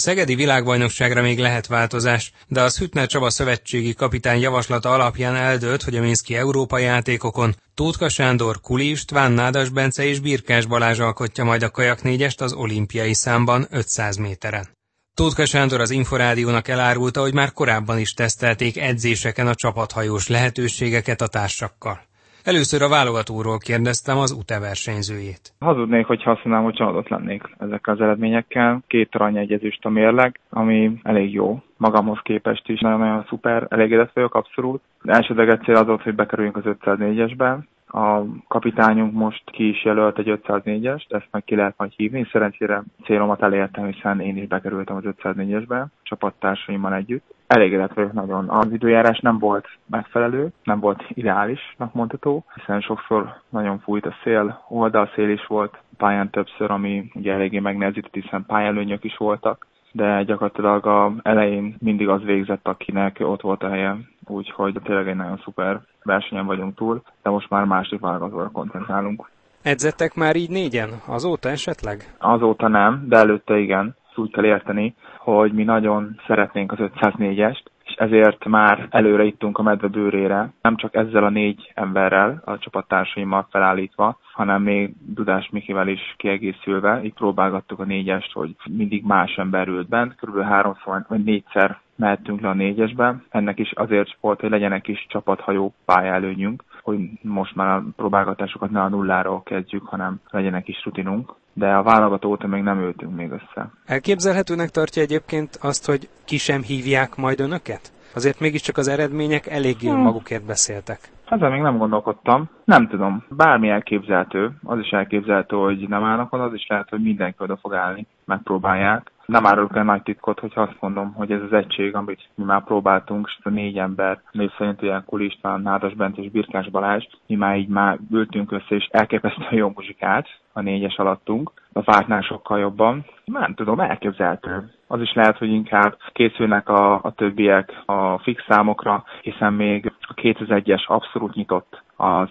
szegedi világbajnokságra még lehet változás, de az Hütner Csaba szövetségi kapitány javaslata alapján eldőlt, hogy a Minszki Európa játékokon Tótka Sándor, Kuli István, Nádas Bence és Birkás Balázs alkotja majd a kajak négyest az olimpiai számban 500 méteren. Tótka Sándor az Inforádiónak elárulta, hogy már korábban is tesztelték edzéseken a csapathajós lehetőségeket a társakkal. Először a válogatóról kérdeztem az UTE versenyzőjét. Hazudnék, hogy mondanám, hogy csalódott lennék ezekkel az eredményekkel. Két aranyegyezést a mérleg, ami elég jó. Magamhoz képest is nagyon-nagyon szuper, elégedett vagyok abszolút. Elsődleges cél az volt, hogy bekerüljünk az 504-esbe, a kapitányunk most ki is jelölt egy 504-est, ezt meg ki lehet majd hívni. Szerencsére célomat elértem, hiszen én is bekerültem az 504-esbe, csapattársaimmal együtt. Elégedett vagyok nagyon. Az időjárás nem volt megfelelő, nem volt ideálisnak mondható, hiszen sokszor nagyon fújt a szél, oldalszél is volt, pályán többször, ami ugye eléggé megnehezített, hiszen pályelőnyök is voltak de gyakorlatilag a elején mindig az végzett, akinek ott volt a helye, úgyhogy tényleg egy nagyon szuper versenyen vagyunk túl, de most már másik válogatóra koncentrálunk. Edzettek már így négyen? Azóta esetleg? Azóta nem, de előtte igen. Úgy kell érteni, hogy mi nagyon szeretnénk az 504-est, és ezért már előre ittunk a medve bőrére, nem csak ezzel a négy emberrel, a csapattársaimmal felállítva, hanem még Dudás Mikivel is kiegészülve, így próbálgattuk a négyest, hogy mindig más ember ült bent, kb. háromszor vagy négyszer mehettünk le a négyesbe. Ennek is azért volt, hogy legyenek is csapathajó pályelőnyünk, hogy most már a próbálgatásokat ne a nulláról kezdjük, hanem legyenek is rutinunk de a válogató óta még nem ültünk még össze. Elképzelhetőnek tartja egyébként azt, hogy ki sem hívják majd önöket? Azért mégiscsak az eredmények eléggé hmm. magukért beszéltek. Ezzel még nem gondolkodtam. Nem tudom. Bármi elképzelhető. Az is elképzelhető, hogy nem állnak oda, az is lehet, hogy mindenki oda fog állni. Megpróbálják. Nem árulok el nagy titkot, hogy azt mondom, hogy ez az egység, amit mi már próbáltunk, és a négy ember, név szerint ilyen Kuli István, Nádas Bent és Birkás Balázs, mi már így már ültünk össze, és elképesztően jó muzsikát a négyes alattunk, a vártnál sokkal jobban. Nem tudom, elképzelhető. Az is lehet, hogy inkább készülnek a, a többiek a fix számokra, hiszen még a 2001-es abszolút nyitott, az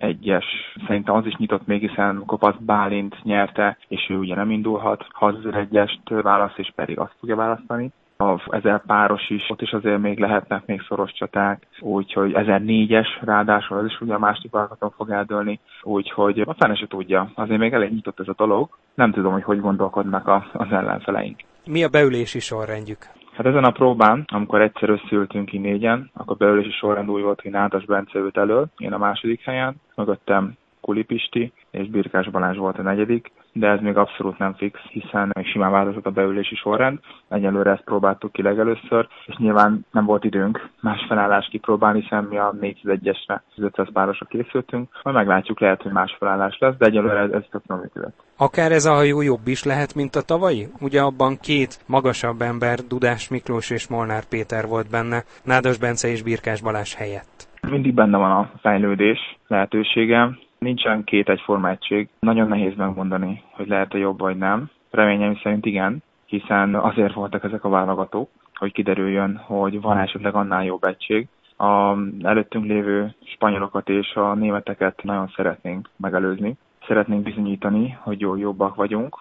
501-es szerintem az is nyitott még, hiszen Kopasz Bálint nyerte, és ő ugye nem indulhat, ha az 1001-est választ, és pedig azt fogja választani a ezer páros is, ott is azért még lehetnek még szoros csaták, úgyhogy 1004-es ráadásul az is ugye a másik válogatók fog eldőlni, úgyhogy a fene se tudja. Azért még elég nyitott ez a dolog. Nem tudom, hogy hogy gondolkodnak az ellenfeleink. Mi a beülési sorrendjük? Hát ezen a próbán, amikor egyszer összeültünk ki négyen, akkor beülési sorrend úgy volt, hogy Nádas Bence ült elő, én a második helyen, mögöttem Kulipisti és Birkás Balázs volt a negyedik, de ez még abszolút nem fix, hiszen még simán változott a beülési sorrend. Egyelőre ezt próbáltuk ki legelőször, és nyilván nem volt időnk más felállást kipróbálni, hiszen mi a 401-esre, az 500 párosra készültünk. Majd meglátjuk, lehet, hogy más felállás lesz, de egyelőre ez, ez tök működött. Akár ez a hajó jobb is lehet, mint a tavalyi? Ugye abban két magasabb ember, Dudás Miklós és Molnár Péter volt benne, Nádas Bence és Birkás Balázs helyett. Mindig benne van a fejlődés lehetősége. Nincsen két egyforma egység. Nagyon nehéz megmondani, hogy lehet-e jobb vagy nem. Reményem szerint igen, hiszen azért voltak ezek a válogatók, hogy kiderüljön, hogy van esetleg annál jobb egység. A előttünk lévő spanyolokat és a németeket nagyon szeretnénk megelőzni. Szeretnénk bizonyítani, hogy jó jobbak vagyunk,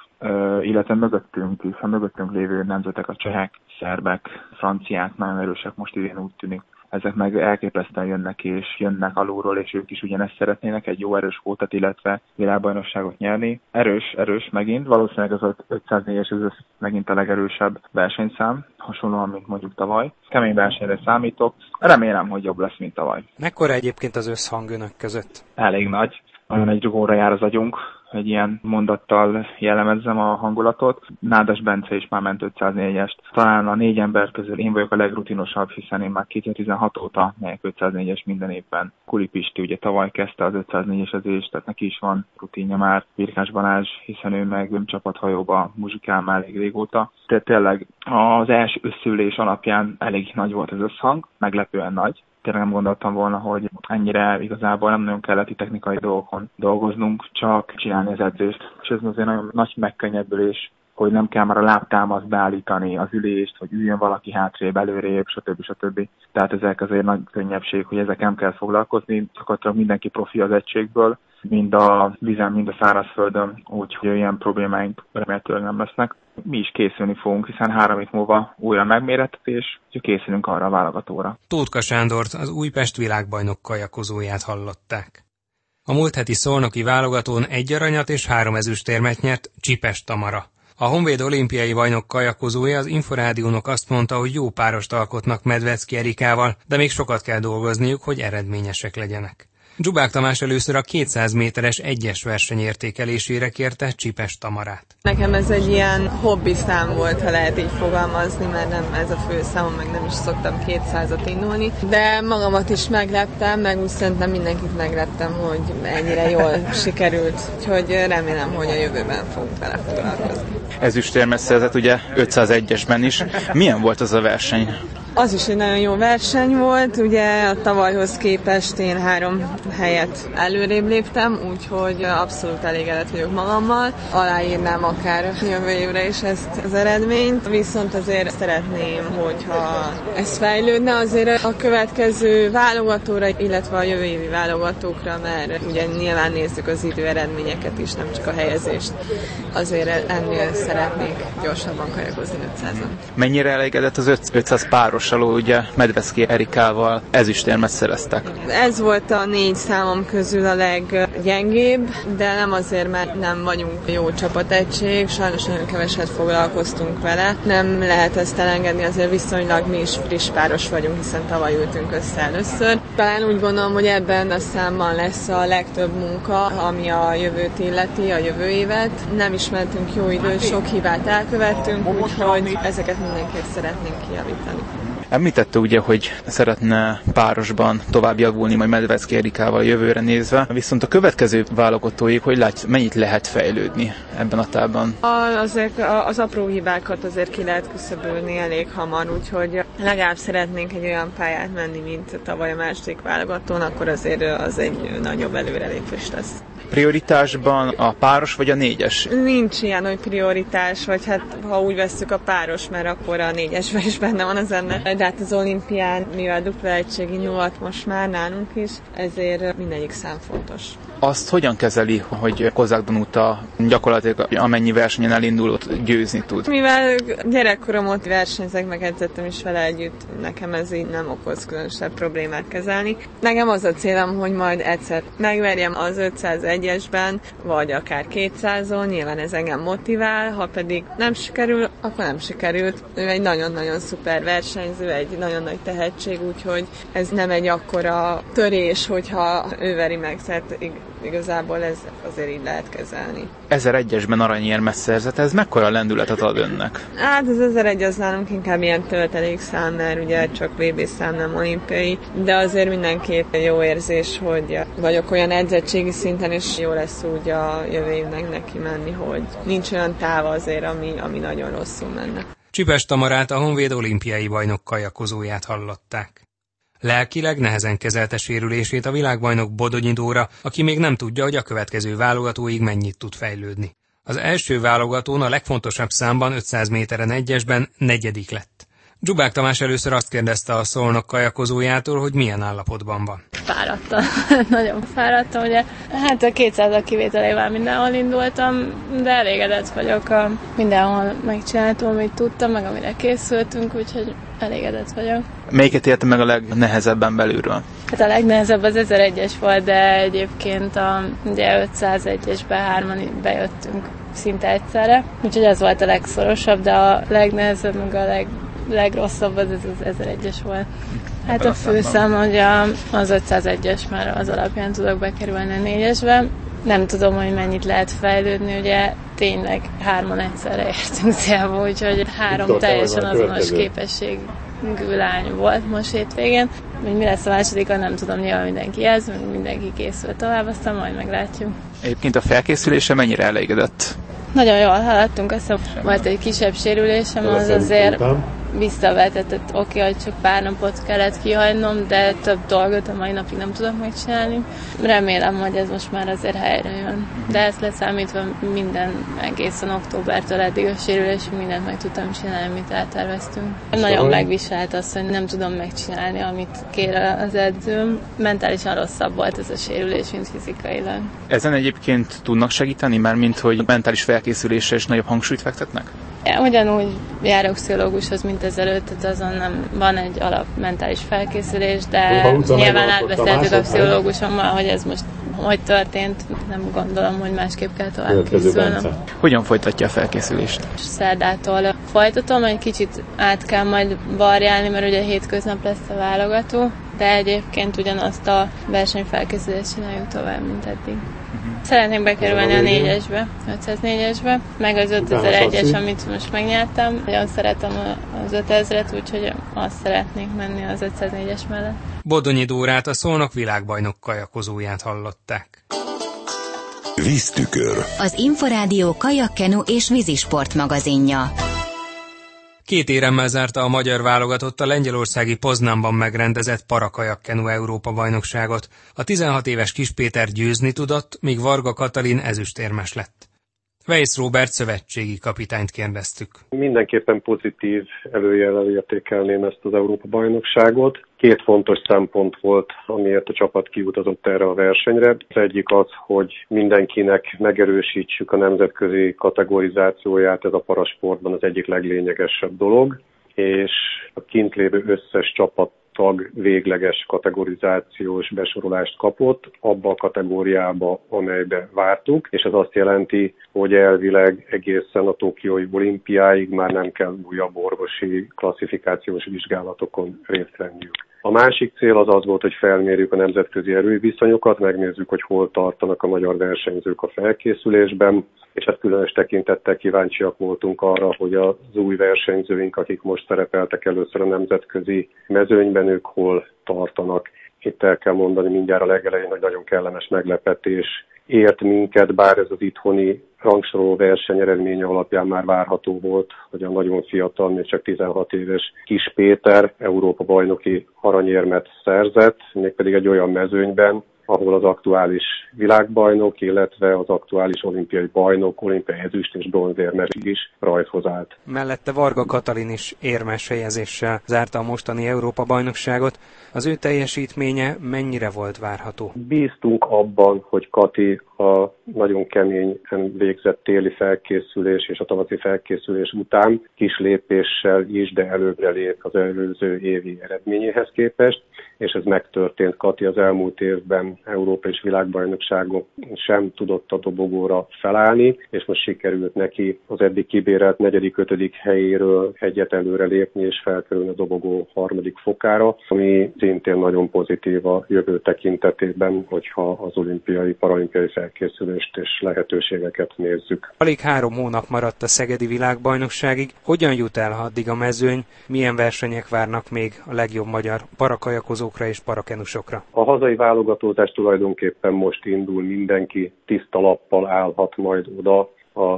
illetve mögöttünk is, a mögöttünk lévő nemzetek, a csehek, szerbek, franciák nagyon erősek most idén úgy tűnik ezek meg elképesztően jönnek és jönnek alulról, és ők is ugyanezt szeretnének, egy jó erős kótat, illetve világbajnokságot nyerni. Erős, erős megint, valószínűleg az 504-es ez megint a legerősebb versenyszám, hasonlóan, mint mondjuk tavaly. Kemény versenyre számítok, remélem, hogy jobb lesz, mint tavaly. Mekkora egyébként az összhang önök között? Elég nagy. Nagyon egy rugóra jár az agyunk, egy ilyen mondattal jellemezzem a hangulatot. Nádas Bence is már ment 504-est. Talán a négy ember közül én vagyok a legrutinosabb, hiszen én már 2016 óta megyek 504-es minden évben. Kuli Pisti ugye tavaly kezdte az 504-es ezést, tehát neki is van rutinja már. Birkás Balázs, hiszen ő meg csapathajóba muzsikál már elég régóta. Tehát tényleg az első összülés alapján elég nagy volt az összhang, meglepően nagy tényleg nem gondoltam volna, hogy ennyire igazából nem nagyon keleti technikai dolgokon dolgoznunk, csak csinálni az edzést. És ez azért nagyon nagy megkönnyebbülés, hogy nem kell már a lábtámaszt beállítani, az ülést, hogy üljön valaki hátrébb, előrébb, stb. stb. Tehát ezek azért nagy könnyebbség, hogy ezek nem kell foglalkozni, gyakorlatilag mindenki profi az egységből, mind a vízen, mind a szárazföldön, úgyhogy ilyen problémáink remélhetőleg nem lesznek. Mi is készülni fogunk, hiszen három év múlva újra megmérettetés, úgyhogy készülünk arra a válogatóra. Tótka Sándort, az Újpest világbajnok kajakozóját hallották. A múlt heti szolnoki válogatón egy aranyat és három ezüstérmet nyert Csipes Tamara. A Honvéd olimpiai bajnok kajakozója az Inforádiónak azt mondta, hogy jó párost alkotnak Medvecki Erikával, de még sokat kell dolgozniuk, hogy eredményesek legyenek. Dzsubák Tamás először a 200 méteres egyes verseny értékelésére kérte Csipes Tamarát. Nekem ez egy ilyen hobbi szám volt, ha lehet így fogalmazni, mert nem ez a fő számom, meg nem is szoktam 200-at indulni. De magamat is megleptem, meg úgy szerintem mindenkit megleptem, hogy ennyire jól sikerült. Úgyhogy remélem, hogy a jövőben fogunk vele foglalkozni. Ezüstérmet szerzett ugye 501-esben is. Milyen volt az a verseny? Az is egy nagyon jó verseny volt, ugye a tavalyhoz képest én három helyet előrébb léptem, úgyhogy abszolút elégedett vagyok magammal. Aláírnám akár jövő évre is ezt az eredményt, viszont azért szeretném, hogyha ez fejlődne azért a következő válogatóra, illetve a jövő évi válogatókra, mert ugye nyilván nézzük az idő eredményeket is, nem csak a helyezést. Azért ennél szeretnék gyorsabban kajakozni 500-on. Mennyire elégedett az 500 páros alól ugye Medveszki Erikával ezüstérmet szereztek. Ez volt a négy számom közül a leggyengébb, de nem azért, mert nem vagyunk jó csapategység, sajnos nagyon keveset foglalkoztunk vele. Nem lehet ezt elengedni, azért viszonylag mi is friss páros vagyunk, hiszen tavaly ültünk össze először. Talán úgy gondolom, hogy ebben a számban lesz a legtöbb munka, ami a jövőt illeti, a jövő évet. Nem is mentünk jó időt, sok hibát elkövettünk, úgyhogy ezeket mindenképp szeretnénk kijavítani. Említette ugye, hogy szeretne párosban tovább javulni majd Medvecki Erikával jövőre nézve, viszont a következő válogatóig, hogy lát, mennyit lehet fejlődni ebben a távban? Azért az apró hibákat azért ki lehet küszöbölni elég hamar, úgyhogy legalább szeretnénk egy olyan pályát menni, mint tavaly a második válogatón, akkor azért az egy nagyobb előrelépés lesz prioritásban a páros vagy a négyes? Nincs ilyen, hogy prioritás, vagy hát ha úgy vesszük a páros, mert akkor a négyesben is benne van az ennek. De hát az olimpián, mivel dupla egységi nyugat most már nálunk is, ezért mindegyik szám fontos. Azt hogyan kezeli, hogy Kozák Danuta gyakorlatilag amennyi versenyen elindulott győzni tud? Mivel gyerekkorom ott versenyzek, meg edzettem is vele együtt, nekem ez így nem okoz különösebb problémát kezelni. Nekem az a célom, hogy majd egyszer megverjem az 501-esben, vagy akár 200-on, nyilván ez engem motivál, ha pedig nem sikerül, akkor nem sikerült. Ő egy nagyon-nagyon szuper versenyző, egy nagyon nagy tehetség, úgyhogy ez nem egy akkora törés, hogyha ő veri meg, szóval igazából ez azért így lehet kezelni. 1001-esben aranyérmet szerzett, ez mekkora lendületet ad önnek? Hát az 1001 az nálunk inkább ilyen szám, mert ugye csak VB szám, nem olimpiai, de azért mindenképp jó érzés, hogy vagyok olyan edzettségi szinten, és jó lesz úgy a jövő évnek neki menni, hogy nincs olyan táv azért, ami, ami nagyon rosszul menne. Csipes Tamarát a Honvéd olimpiai bajnok kajakozóját hallották. Lelkileg nehezen kezelte sérülését a világbajnok Bodonyi Dóra, aki még nem tudja, hogy a következő válogatóig mennyit tud fejlődni. Az első válogatón a legfontosabb számban 500 méteren egyesben negyedik lett. Dzsubák Tamás először azt kérdezte a szolnok kajakozójától, hogy milyen állapotban van. Fáradtam, nagyon fáradtam, ugye. Hát a 200 kivételével mindenhol indultam, de elégedett vagyok. A mindenhol megcsináltam, amit tudtam, meg amire készültünk, úgyhogy elégedett vagyok. Melyiket érte meg a legnehezebben belülről? Hát a legnehezebb az 1001-es volt, de egyébként a ugye 501-esbe hárman bejöttünk szinte egyszerre, úgyhogy ez volt a legszorosabb, de a legnehezebb, meg a leg legrosszabb az az 1001-es volt. Hát a főszám, hogy az 501-es már az alapján tudok bekerülni a négyesbe. Nem tudom, hogy mennyit lehet fejlődni, ugye tényleg hárman egyszerre értünk célba, úgyhogy három teljesen azonos képesség lány volt most hétvégén. Még mi lesz a második, nem tudom, nyilván mindenki ez, mindenki készül tovább, aztán majd meglátjuk. Egyébként a felkészülése mennyire elégedett? Nagyon jól haladtunk, azt hiszem volt egy kisebb sérülésem, az azért visszavetett, oké, okay, hogy csak pár napot kellett kihagynom, de több dolgot a mai napig nem tudok megcsinálni. Remélem, hogy ez most már azért helyre jön. De ezt leszámítva minden egészen októbertől eddig a sérülés, mindent meg tudtam csinálni, amit elterveztünk. Nagyon megviselt az, hogy nem tudom megcsinálni, amit kér az edzőm. Mentálisan rosszabb volt ez a sérülés, mint fizikailag. Ezen egyébként tudnak segíteni, mert mint hogy mentális felkészülésre is nagyobb hangsúlyt fektetnek? Ugyanúgy járok pszichológushoz, mint ezelőtt, tehát azon nem van egy alap mentális felkészülés, de nyilván átbeszéltük a pszichológusommal, hogy ez most hogy történt, nem gondolom, hogy másképp kell tovább készülnöm. Hogyan folytatja a felkészülést? Szerdától folytatom, egy kicsit át kell majd varjálni, mert ugye hétköznap lesz a válogató, de egyébként ugyanazt a versenyfelkészülést csináljuk tovább, mint eddig. Szeretnék bekerülni a négyesbe, 504-esbe, meg az 5001-es, amit most megnyertem. Nagyon szeretem az 5000-et, úgyhogy azt szeretnék menni az 504-es mellett. Bodonyi Dórát a Szolnok világbajnok kajakozóját hallották. Víztükör. Az Inforádió kajakkenu és vízisport magazinja. Két éremmel zárta a magyar válogatott a lengyelországi Poznanban megrendezett parakajakkenu Európa bajnokságot. A 16 éves Kispéter győzni tudott, míg Varga Katalin ezüstérmes lett. Weiss Robert szövetségi kapitányt kérdeztük. Mindenképpen pozitív előjellel értékelném ezt az Európa-bajnokságot. Két fontos szempont volt, amiért a csapat kiutazott erre a versenyre. Az egyik az, hogy mindenkinek megerősítsük a nemzetközi kategorizációját, ez a parasportban az egyik leglényegesebb dolog és a kint lévő összes csapat tag végleges kategorizációs besorolást kapott abba a kategóriába, amelybe vártuk, és ez azt jelenti, hogy elvileg egészen a Tokiói olimpiáig már nem kell újabb orvosi klasszifikációs vizsgálatokon részt venniük. A másik cél az az volt, hogy felmérjük a nemzetközi erőviszonyokat, megnézzük, hogy hol tartanak a magyar versenyzők a felkészülésben, és hát különös tekintettel kíváncsiak voltunk arra, hogy az új versenyzőink, akik most szerepeltek először a nemzetközi mezőnyben, ők hol tartanak. Itt el kell mondani mindjárt a legelején, hogy nagyon kellemes meglepetés ért minket, bár ez az itthoni rangsoroló verseny eredménye alapján már várható volt, hogy a nagyon fiatal, még csak 16 éves Kis Péter Európa bajnoki aranyérmet szerzett, mégpedig egy olyan mezőnyben, ahol az aktuális világbajnok, illetve az aktuális olimpiai bajnok, olimpiai ezüst és bronzérmes is rajthoz állt. Mellette Varga Katalin is érmes helyezéssel zárta a mostani Európa bajnokságot. Az ő teljesítménye mennyire volt várható? Bíztunk abban, hogy Kati a nagyon keményen végzett téli felkészülés és a tavaszi felkészülés után kis lépéssel is, de előbbre lép az előző évi eredményéhez képest, és ez megtörtént. Kati az elmúlt évben Európa és világbajnokságon sem tudott a dobogóra felállni, és most sikerült neki az eddig kibérelt negyedik, ötödik helyéről egyet előre lépni és felkerülni a dobogó harmadik fokára, ami szintén nagyon pozitív a jövő tekintetében, hogyha az olimpiai, paralimpiai felkészülést és lehetőségeket nézzük. Alig három hónap maradt a Szegedi világbajnokságig. Hogyan jut el addig a mezőny? Milyen versenyek várnak még a legjobb magyar parakajakozókra és parakenusokra? A hazai válogatózás ez tulajdonképpen most indul, mindenki tiszta lappal állhat majd oda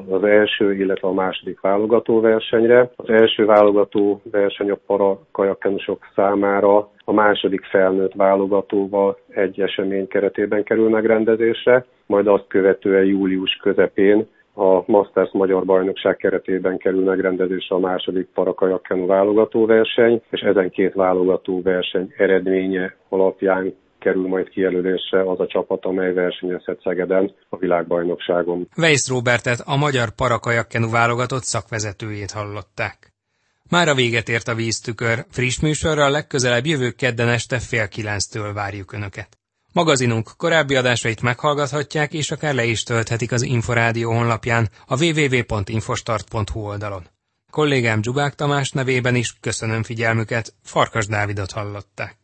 az első, illetve a második válogató versenyre. Az első válogató verseny a para kajakenusok számára a második felnőtt válogatóval egy esemény keretében kerül megrendezésre, majd azt követően július közepén a Masters Magyar Bajnokság keretében kerül megrendezésre a második parakajakkenu válogatóverseny, és ezen két válogatóverseny eredménye alapján kerül majd kijelölésre az a csapat, amely versenyezhet Szegeden a világbajnokságon. Weiss Robertet, a magyar parakajakkenu válogatott szakvezetőjét hallották. Már a véget ért a víztükör, friss műsorral legközelebb jövő kedden este fél kilenctől várjuk Önöket. Magazinunk korábbi adásait meghallgathatják, és akár le is tölthetik az Inforádió honlapján, a www.infostart.hu oldalon. Kollégám Dzsubák Tamás nevében is köszönöm figyelmüket, Farkas Dávidot hallották.